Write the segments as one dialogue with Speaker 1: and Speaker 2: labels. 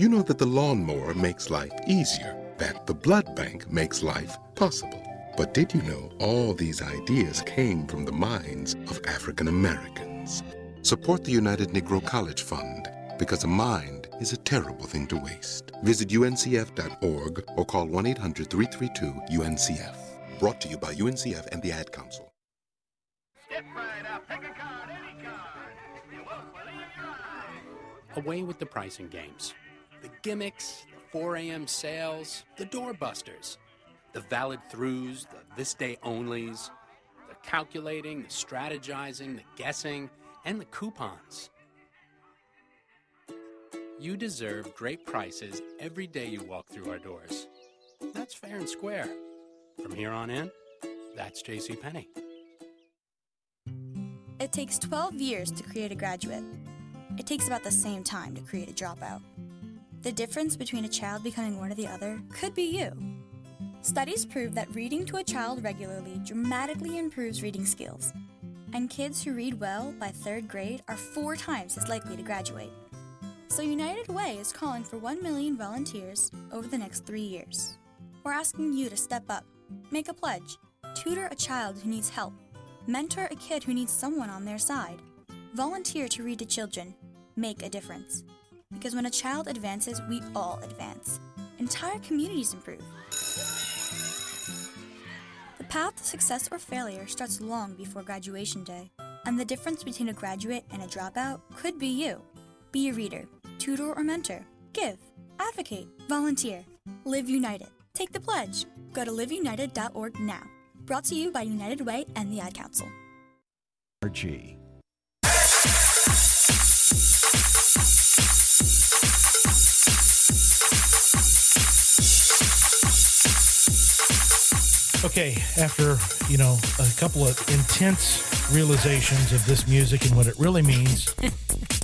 Speaker 1: You know that the lawnmower makes life easier, that the blood bank makes life possible. But did you know all these ideas came from the minds of African Americans? Support the United Negro College Fund because a mind is a terrible thing to waste. Visit uncf.org or call 1 800 332 UNCF. Brought to you by UNCF and the Ad Council.
Speaker 2: Step right up, pick a card, any card. You won't believe your eyes.
Speaker 3: Away with the pricing games. The gimmicks, the 4 a.m. sales, the doorbusters, the valid throughs, the this day onlys, the calculating, the strategizing, the guessing, and the coupons. You deserve great prices every day you walk through our doors. That's fair and square. From here on in, that's JCPenney.
Speaker 4: It takes 12 years to create a graduate. It takes about the same time to create a dropout. The difference between a child becoming one or the other could be you. Studies prove that reading to a child regularly dramatically improves reading skills, and kids who read well by third grade are four times as likely to graduate. So, United Way is calling for 1 million volunteers over the next three years. We're asking you to step up, make a pledge, tutor a child who needs help, mentor a kid who needs someone on their side, volunteer to read to children, make a difference. Because when a child advances, we all advance. Entire communities improve. The path to success or failure starts long before graduation day, and the difference between a graduate and a dropout could be you. Be a reader, tutor or mentor, give, advocate, volunteer, live united. Take the pledge. Go to liveunited.org now. Brought to you by United Way and the Ad Council.
Speaker 5: RG.
Speaker 6: Okay, after you know a couple of intense realizations of this music and what it really means,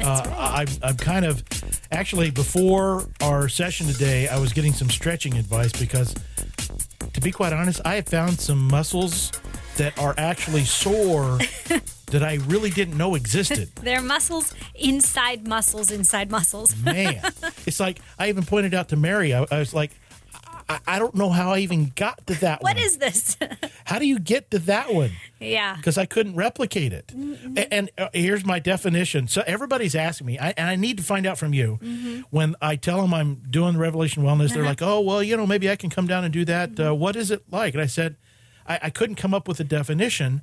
Speaker 6: uh, I, I'm kind of actually before our session today, I was getting some stretching advice because, to be quite honest, I have found some muscles that are actually sore that I really didn't know existed.
Speaker 7: They're muscles inside muscles inside muscles.
Speaker 6: Man, it's like I even pointed out to Mary. I, I was like, I, I don't know how I even got to that one.
Speaker 7: What is this?
Speaker 6: How do you get to that one?
Speaker 7: yeah.
Speaker 6: because I couldn't replicate it. A- And, uh, here's my definition. So everybody's asking me, I, and I need to find out from you. When I tell them I'm doing the Revelation Wellness, they're like, "Oh, well, you know, maybe I can come down and do that. Uh, what is it like?" And I said, I, I couldn't come up with a definition,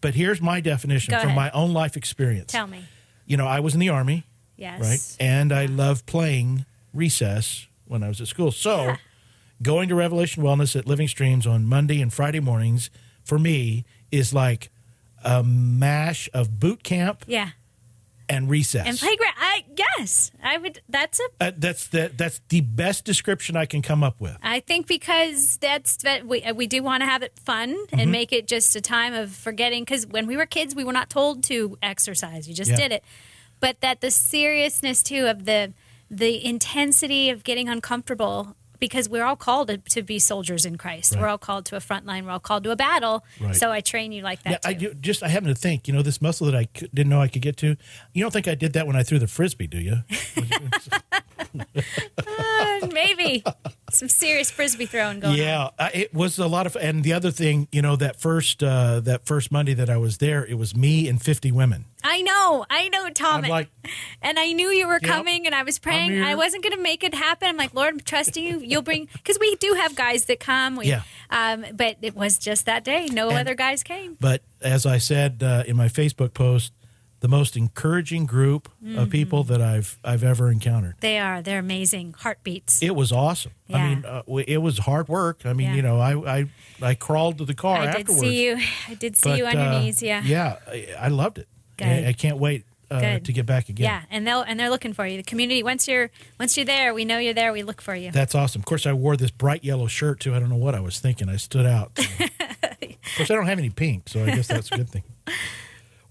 Speaker 6: but here's my definition
Speaker 7: Go
Speaker 6: from
Speaker 7: ahead.
Speaker 6: my own life experience.
Speaker 7: Tell me.
Speaker 6: You know, I was in the army,
Speaker 7: Yes.
Speaker 6: right, and I loved playing recess when I was at school. So
Speaker 7: Yeah.
Speaker 6: Going to Revelation Wellness at Living Streams on Monday and Friday mornings for me is like a mash of boot camp
Speaker 7: Yeah.
Speaker 6: and recess.
Speaker 7: And playground. I yes, I would. That's a.
Speaker 6: Uh, that's the that's the best description I can come up with.
Speaker 7: I think because that's that we uh, we do want to have it fun
Speaker 6: Mm-hmm.
Speaker 7: and make it just a time of forgetting. Because when we were kids, we were not told to exercise; you just
Speaker 6: Yeah.
Speaker 7: did it. But that the seriousness too of the the intensity of getting uncomfortable. Because we're all called to, to be soldiers in Christ.
Speaker 6: Right.
Speaker 7: We're all called to a front line. We're all called to a battle.
Speaker 6: Right.
Speaker 7: So I train you like that
Speaker 6: Yeah,
Speaker 7: too.
Speaker 6: I do. Just I happen to think, you know, this muscle that I c- didn't know I could get to. You don't think I did that when I threw the frisbee, do you?
Speaker 7: Uh, maybe some serious frisbee throwing going on.
Speaker 6: yeah, it was a lot of. And the other thing, you know, that first uh, that first Monday that I was there, it was me and fifty women.
Speaker 7: I know, I know, Tom.
Speaker 6: I'm like,
Speaker 7: and I knew you were
Speaker 6: Yep.
Speaker 7: coming, and I was praying. I wasn't going to make it happen. I'm like, Lord, I'm trusting you. You'll bring because we do have guys that come. We,
Speaker 6: Yeah.
Speaker 7: Um, but it was just that day. No
Speaker 6: And-
Speaker 7: other guys came.
Speaker 6: But as I said uh, in my Facebook post, the most encouraging group
Speaker 7: Mm-hmm.
Speaker 6: of people that I've I've ever encountered.
Speaker 7: They are. They're amazing. Heartbeats.
Speaker 6: It was awesome. I mean, uh, it was hard work. I mean,
Speaker 7: Yeah.
Speaker 6: you know, I, I I crawled to the car
Speaker 7: I did see you. I did see
Speaker 6: but,
Speaker 7: you on your
Speaker 6: uh,
Speaker 7: knees. Yeah.
Speaker 6: yeah, I, I loved it. I, I can't wait uh, to get back again.
Speaker 7: Yeah, and they'll and they're looking for you. The community once you're once you're there, we know you're there. We look for you.
Speaker 6: That's awesome. Of course, I wore this bright yellow shirt too. I don't know what I was thinking. I stood out. of course, I don't have any pink, so I guess that's a good thing.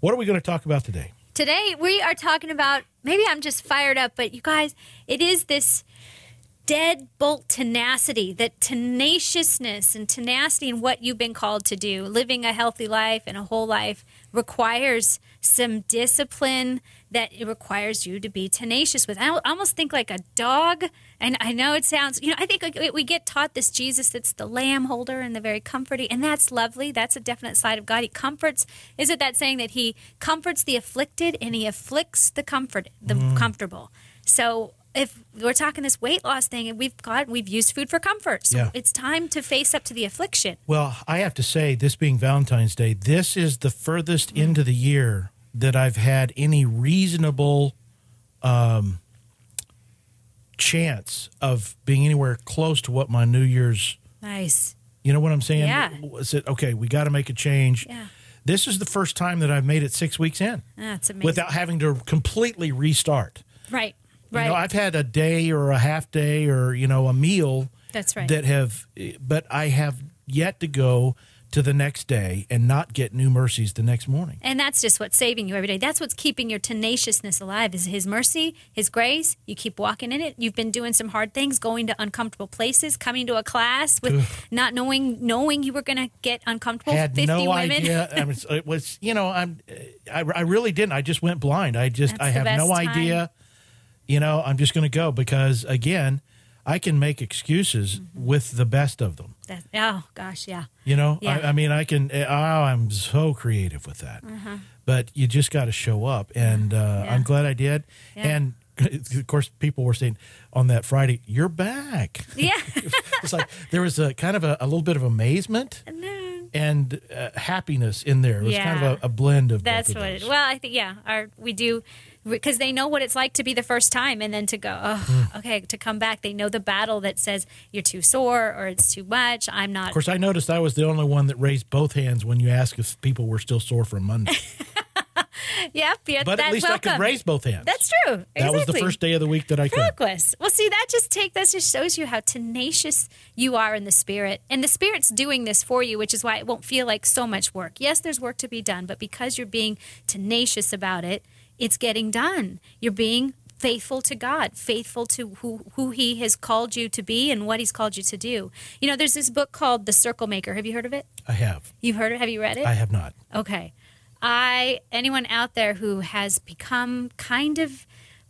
Speaker 6: What are we going to talk about today?
Speaker 7: Today we are talking about maybe I'm just fired up, but you guys, it is this deadbolt tenacity, that tenaciousness and tenacity in what you've been called to do, living a healthy life and a whole life requires some discipline that it requires you to be tenacious with. I almost think like a dog. And I know it sounds, you know, I think we- get taught this Jesus that's the lamb holder and the very comforting, and that's lovely. That's a definite side of God. He comforts. Is it that saying that He comforts the afflicted and He afflicts the comfort, the mm. comfortable? So if we're talking this weight loss thing, and we've got we've used food for comfort, so
Speaker 6: Yeah.
Speaker 7: it's time to face up to the affliction.
Speaker 6: Well, I have to say, this being Valentine's Day, this is the furthest into the year that I've had any reasonable um, chance of being anywhere close to what my New Year's.
Speaker 7: Nice.
Speaker 6: You know what I'm saying?
Speaker 7: Yeah.
Speaker 6: Was it okay? We got to make a change.
Speaker 7: Yeah.
Speaker 6: This is the first time that I've made it six weeks in
Speaker 7: That's amazing.
Speaker 6: without having to completely restart.
Speaker 7: right. Right.
Speaker 6: You know, I've had a day or a half day or you know a meal
Speaker 7: That's right.
Speaker 6: that have, but I have yet to go to the next day and not get new mercies the next morning.
Speaker 7: And that's just what's saving you every day. That's what's keeping your tenaciousness alive is his mercy, his grace. You keep walking in it. You've been doing some hard things, going to uncomfortable places, coming to a class with not knowing knowing you were going to get uncomfortable.
Speaker 6: had
Speaker 7: 50
Speaker 6: no
Speaker 7: women.
Speaker 6: idea. I was, it was, you know, I'm, I, I really didn't. I just went blind. I just,
Speaker 7: That's
Speaker 6: I have no
Speaker 7: time.
Speaker 6: idea. You know, I'm just going to go because again, I can make excuses
Speaker 7: Mm-hmm.
Speaker 6: with the best of them.
Speaker 7: That- oh gosh, yeah.
Speaker 6: You know,
Speaker 7: Yeah.
Speaker 6: I, I mean, I can. Oh, I'm so creative with that. But you just got to show up, and uh,
Speaker 7: Uh-huh. Yeah.
Speaker 6: I'm glad I did.
Speaker 7: Yeah.
Speaker 6: And of course, people were saying on that Friday, "You're back."
Speaker 7: Yeah.
Speaker 6: it's like there was a kind of a, a little bit of amazement
Speaker 7: No.
Speaker 6: And uh, happiness in there. It was kind of a, a blend of
Speaker 7: That's
Speaker 6: both of
Speaker 7: what it. Well, I think yeah, our we do because they know what it's like to be the first time and then to go, oh,
Speaker 6: Hmm.
Speaker 7: okay, to come back. They know the battle that says you're too sore or it's too much. I'm not
Speaker 6: Of course, I noticed I was the only one that raised both hands when you asked if people were still sore from Monday.
Speaker 7: Yep, yeah,
Speaker 6: But at least I could raise both hands.
Speaker 7: That's true.
Speaker 6: That was the first day of the week that I could.
Speaker 7: Progress. Well, see, that just take that just shows you how tenacious you are in the spirit, and the spirit's doing this for you, which is why it won't feel like so much work. Yes, there's work to be done, but because you're being tenacious about it, it's getting done. You're being faithful to God, faithful to who who He has called you to be and what He's called you to do. You know, there's this book called The Circle Maker. Have you heard of it?
Speaker 6: I have.
Speaker 7: You've heard it? Have you read it?
Speaker 6: I have not.
Speaker 7: Okay. I anyone out there who has become kind of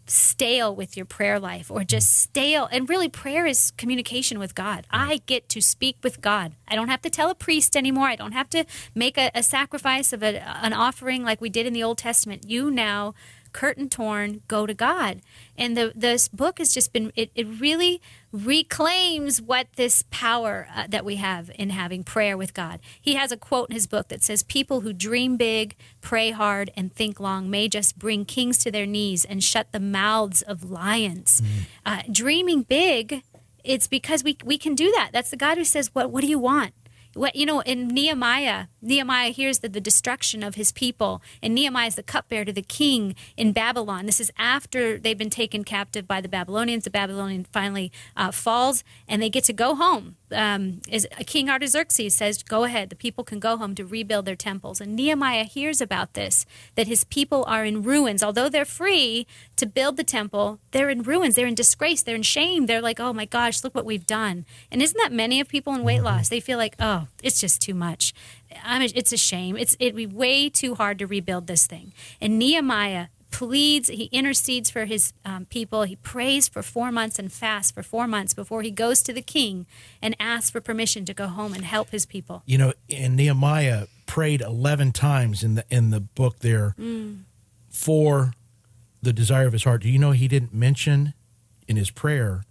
Speaker 7: stale with your prayer life or just stale and really prayer is communication with God. I get to speak with God. I don't have to tell a priest anymore. I don't have to make a, a sacrifice of a, an offering like we did in the Old Testament. You now curtain torn go to God. And the this book has just been it, it really reclaims what this power uh, that we have in having prayer with God. He has a quote in his book that says people who dream big, pray hard and think long may just bring kings to their knees and shut the mouths of lions. Uh, dreaming big it's because we we can do that. That's the God who says, "What what do you want?" What you know in Nehemiah, Nehemiah hears the, the destruction of his people, and Nehemiah is the cupbearer to the king in Babylon. This is after they've been taken captive by the Babylonians. The Babylonian finally uh, falls, and they get to go home. Um, is King Artaxerxes says, "Go ahead, the people can go home to rebuild their temples." And Nehemiah hears about this that his people are in ruins, although they're free to build the temple. They're in ruins. They're in disgrace. They're in shame. They're like, "Oh my gosh, look what we've done." And isn't that many of people in weight loss? They feel like, "Oh, it's just too much. I'm, it's a shame. It's it'd be way too hard to rebuild this thing." And Nehemiah pleads, he intercedes for his um, people. He prays for four months and fasts for four months before he goes to the king and asks for permission to go home and help his people.
Speaker 6: You know, and Nehemiah prayed eleven times in the in the book there
Speaker 7: Mm.
Speaker 6: for the desire of his heart. Do you know he didn't mention in his prayer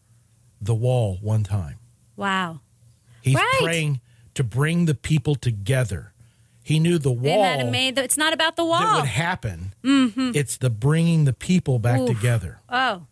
Speaker 6: the wall one time?
Speaker 7: Wow.
Speaker 6: He's
Speaker 7: Right.
Speaker 6: praying to bring the people together. He knew the wall
Speaker 7: Isn't that amazing? It's not about the
Speaker 6: that
Speaker 7: wall.
Speaker 6: would happen. Mm-hmm. It's the bringing the people back
Speaker 7: Oof.
Speaker 6: together.
Speaker 7: oh.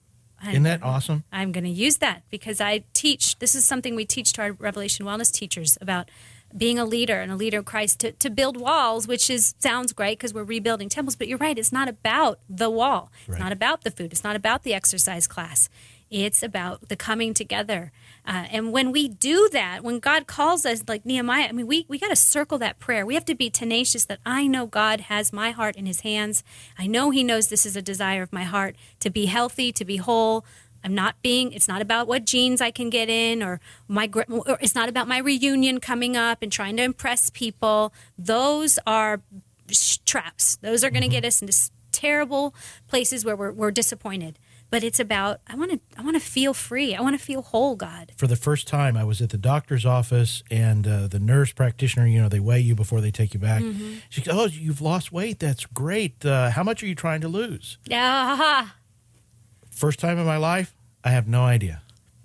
Speaker 7: I-
Speaker 6: Isn't that awesome?
Speaker 7: I'm going to use that because I teach. This is something we teach to our Revelation Wellness teachers about being a leader and a leader of Christ to, to build walls, which is sounds great because we're rebuilding temples. But you're right; it's not about the wall. It's not about the food. It's not about the exercise class. It's about the coming together. Uh, and when we do that, when God calls us, like Nehemiah, I mean, we, we got to circle that prayer. We have to be tenacious that I know God has my heart in his hands. I know he knows this is a desire of my heart to be healthy, to be whole. I'm not being. It's not about what jeans I can get in, or my. Or it's not about my reunion coming up and trying to impress people. Those are sh- traps. Those are going to get us into s- terrible places where we're, we're disappointed. But it's about I want to. I want to feel free. I want to feel whole. God.
Speaker 6: For the first time, I was at the doctor's office, and uh, the nurse practitioner, you know, they weigh you before they take you back.
Speaker 7: Mm-hmm.
Speaker 6: She goes, "Oh, you've lost weight. That's great. Uh, how much are you trying to lose?"
Speaker 7: Ah,
Speaker 6: First time in my life, I have no idea.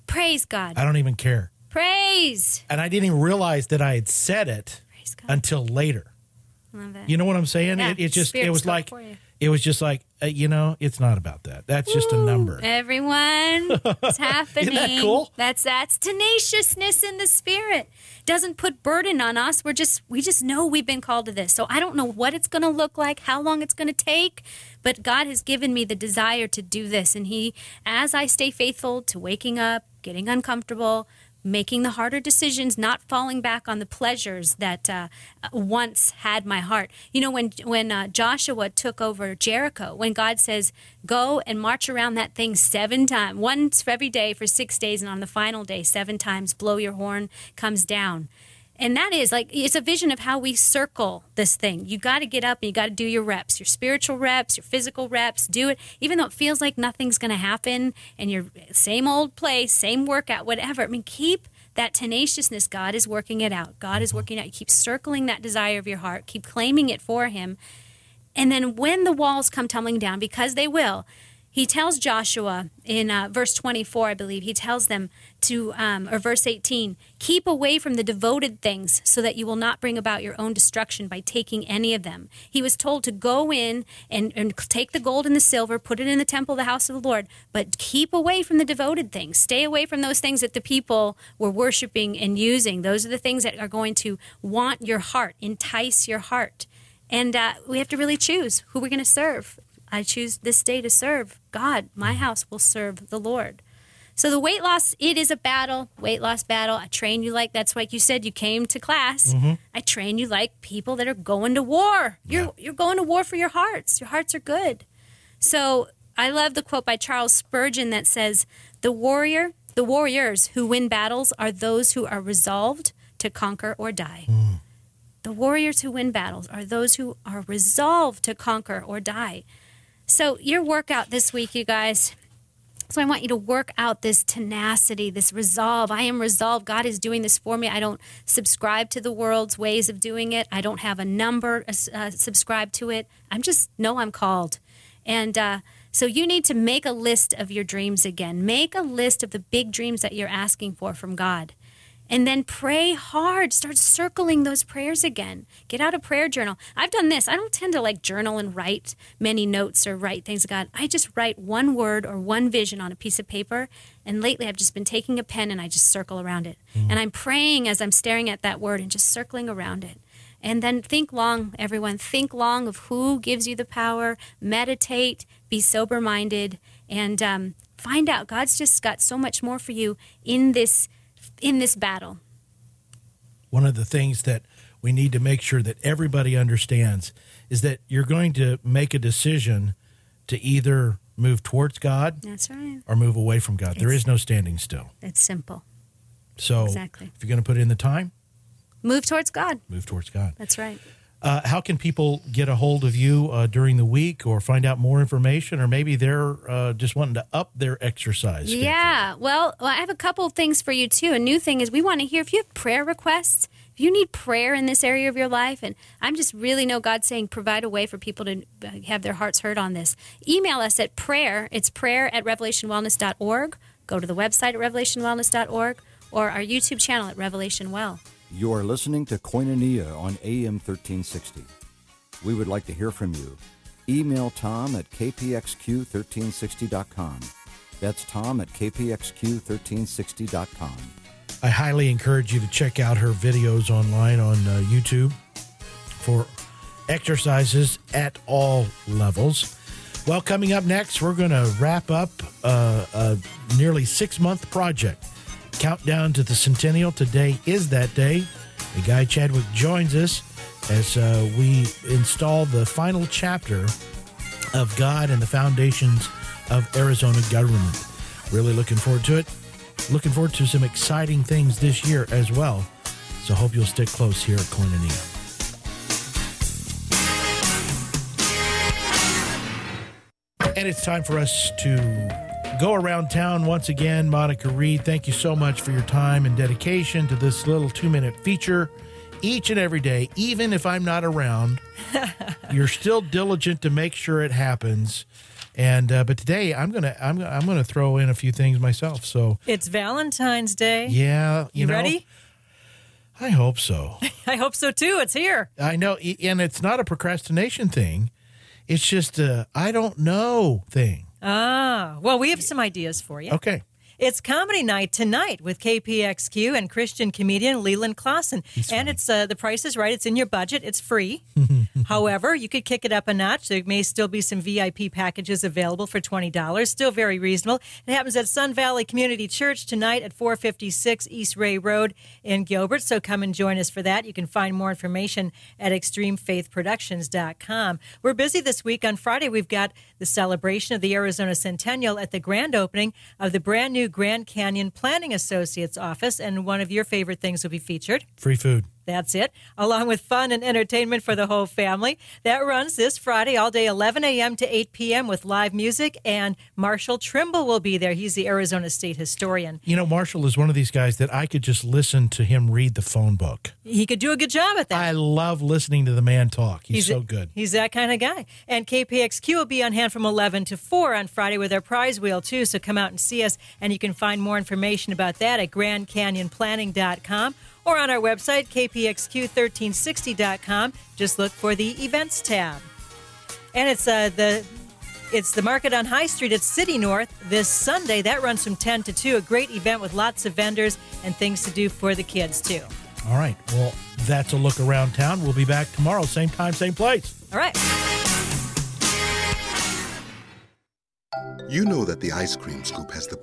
Speaker 7: praise God.
Speaker 6: I don't even care,
Speaker 7: Praise.
Speaker 6: and I didn't even realize that I had said it until later.
Speaker 7: Love it.
Speaker 6: You know what I'm saying?
Speaker 7: Yeah,
Speaker 6: it, it just it was like it was just like uh, you know, it's not about that. That's just a number.
Speaker 7: Everyone, it's happening.
Speaker 6: Isn't that cool?
Speaker 7: That's that's tenaciousness in the spirit. Doesn't put burden on us. We're just we just know we've been called to this. So I don't know what it's going to look like, how long it's going to take, but God has given me the desire to do this and he as I stay faithful to waking up, getting uncomfortable, making the harder decisions, not falling back on the pleasures that uh, once had my heart. You know, when when uh, Joshua took over Jericho, when God says, "Go and march around that thing seven times, once every day for six days, and on the final day, seven times, blow your horn comes down." And that is like it's a vision of how we circle this thing. You got to get up and you got to do your reps, your spiritual reps, your physical reps. Do it, even though it feels like nothing's going to happen, and you're same old place, same workout, whatever. I mean, keep that tenaciousness. God is working it out. God is working out. You keep circling that desire of your heart. Keep claiming it for Him. And then when the walls come tumbling down, because they will, he tells Joshua in uh, verse 24, I believe, he tells them to, um, or verse 18, keep away from the devoted things so that you will not bring about your own destruction by taking any of them. He was told to go in and, and take the gold and the silver, put it in the temple of the house of the Lord, but keep away from the devoted things. Stay away from those things that the people were worshiping and using. Those are the things that are going to want your heart, entice your heart. And uh, we have to really choose who we're going to serve. I choose this day to serve God. My house will serve the Lord. So the weight loss, it is a battle, weight loss battle. I train you like that's like you said. You came to class. Mm-hmm. I train you like people that are going to war. You're you're going to war for your hearts. Your hearts are good. So I love the quote by Charles Spurgeon that says, "The warrior, the warriors who win battles are those who are resolved to conquer or die." Mm. The warriors who win battles are those who are resolved to conquer or die. So, your workout this week, you guys. So, I want you to work out this tenacity, this resolve. I am resolved. God is doing this for me. I don't subscribe to the world's ways of doing it. I don't have a number uh, subscribed to it. I'm just know I'm called. And uh, so, you need to make a list of your dreams again. Make a list of the big dreams that you're asking for from God and then pray hard. Start circling those prayers again. Get out a prayer journal. I've done this. I don't tend to like journal and write many notes or write things to god. I just write one word or one vision on a piece of paper and lately i've just been taking a pen and i just circle around it. And i'm praying as i'm staring at that word and just circling around it. And then think long everyone. Think long of who gives you the power. Meditate. Be sober minded and um, find out god's just got so much more for you in this in this battle.
Speaker 6: one of the things that we need to make sure that everybody understands is that you're going to make a decision to either move towards God
Speaker 7: That's right.
Speaker 6: or move away from God. there
Speaker 7: It's-
Speaker 6: is no standing still.
Speaker 7: It's simple.
Speaker 6: So
Speaker 7: Exactly.
Speaker 6: if you're going to put in the time,
Speaker 7: Move towards God.
Speaker 6: move towards God.
Speaker 7: That's right.
Speaker 6: Uh, how can people get a hold of you uh, during the week or find out more information? Or maybe they're uh, just wanting to up their exercise. schedule?
Speaker 7: Yeah. Well, I have a couple of things for you too. A new thing is we want to hear if you have prayer requests, if you need prayer in this area of your life, and I'm just really know God saying provide a way for people to uh, have their hearts heard on this. Email us at prayer. It's prayer at revelationwellness.org. Go to the website at revelationwellness.org or our YouTube channel at Revelation Well.
Speaker 8: You are listening to Koinonia on AM 1360. We would like to hear from you. Email Tom at kpxq1360.com. That's Tom at kpxq1360.com.
Speaker 6: I highly encourage you to check out her videos online on uh, YouTube for exercises at all levels. Well, coming up next, we're going to wrap up uh, a nearly six month project. Countdown to the centennial. Today is that day. The guy Chadwick joins us as uh, we install the final chapter of God and the foundations of Arizona government. Really looking forward to it. Looking forward to some exciting things this year as well. So hope you'll stick close here at Koinonia. And it's time for us to go around town once again. Monica Reed, thank you so much for your time and dedication to this little two minute feature each and every day, even if I'm not around. you're still diligent to make sure it happens. And uh, but today I'm gonna I'm gonna I'm gonna throw in a few things myself. So
Speaker 9: It's Valentine's Day.
Speaker 6: yeah, you,
Speaker 9: You
Speaker 6: know,
Speaker 9: ready?
Speaker 6: I hope so.
Speaker 9: I hope so too. It's here.
Speaker 6: I know, and it's not a procrastination thing. It's just a I don't know thing.
Speaker 9: Ah, well, we have some ideas for you.
Speaker 6: Okay.
Speaker 9: It's comedy night tonight with KPXQ and Christian comedian Leland Klassen. And it's uh, the price is right. It's in your budget. It's free. However, you could kick it up a notch. There may still be some VIP packages available for $20. Still very reasonable. It happens at Sun Valley Community Church tonight at 456 East Ray Road in Gilbert. So come and join us for that. You can find more information at extremefaithproductions.com. We're busy this week. On Friday, we've got the celebration of the Arizona Centennial at the grand opening of the brand new Grand Canyon Planning Associates office. And one of your favorite things will be featured.
Speaker 6: Free food.
Speaker 9: That's it, along with fun and entertainment for the whole family. That runs this Friday all day, 11 a.m. to 8 p.m. with live music. And Marshall Trimble will be there. He's the Arizona State historian.
Speaker 6: You know, Marshall is one of these guys that I could just listen to him read the phone book.
Speaker 9: He could do a good job at that.
Speaker 6: I love listening to the man talk. He's, so good.
Speaker 9: He's that kind of guy. And KPXQ will be on hand from 11 to 4 on Friday with our prize wheel, too. So come out and see us. And you can find more information about that at GrandCanyonPlanning.com or on our website, KPXQ1360.com. Just look for the events tab. And it's uh, the it's the market on High Street at City North this Sunday. That runs from 10 to 2. A great event with lots of vendors and things to do for the kids, too.
Speaker 6: All right. Well, that's a look around town. We'll be back tomorrow, same time, same place.
Speaker 9: All right.
Speaker 1: You know that the ice cream scoop has the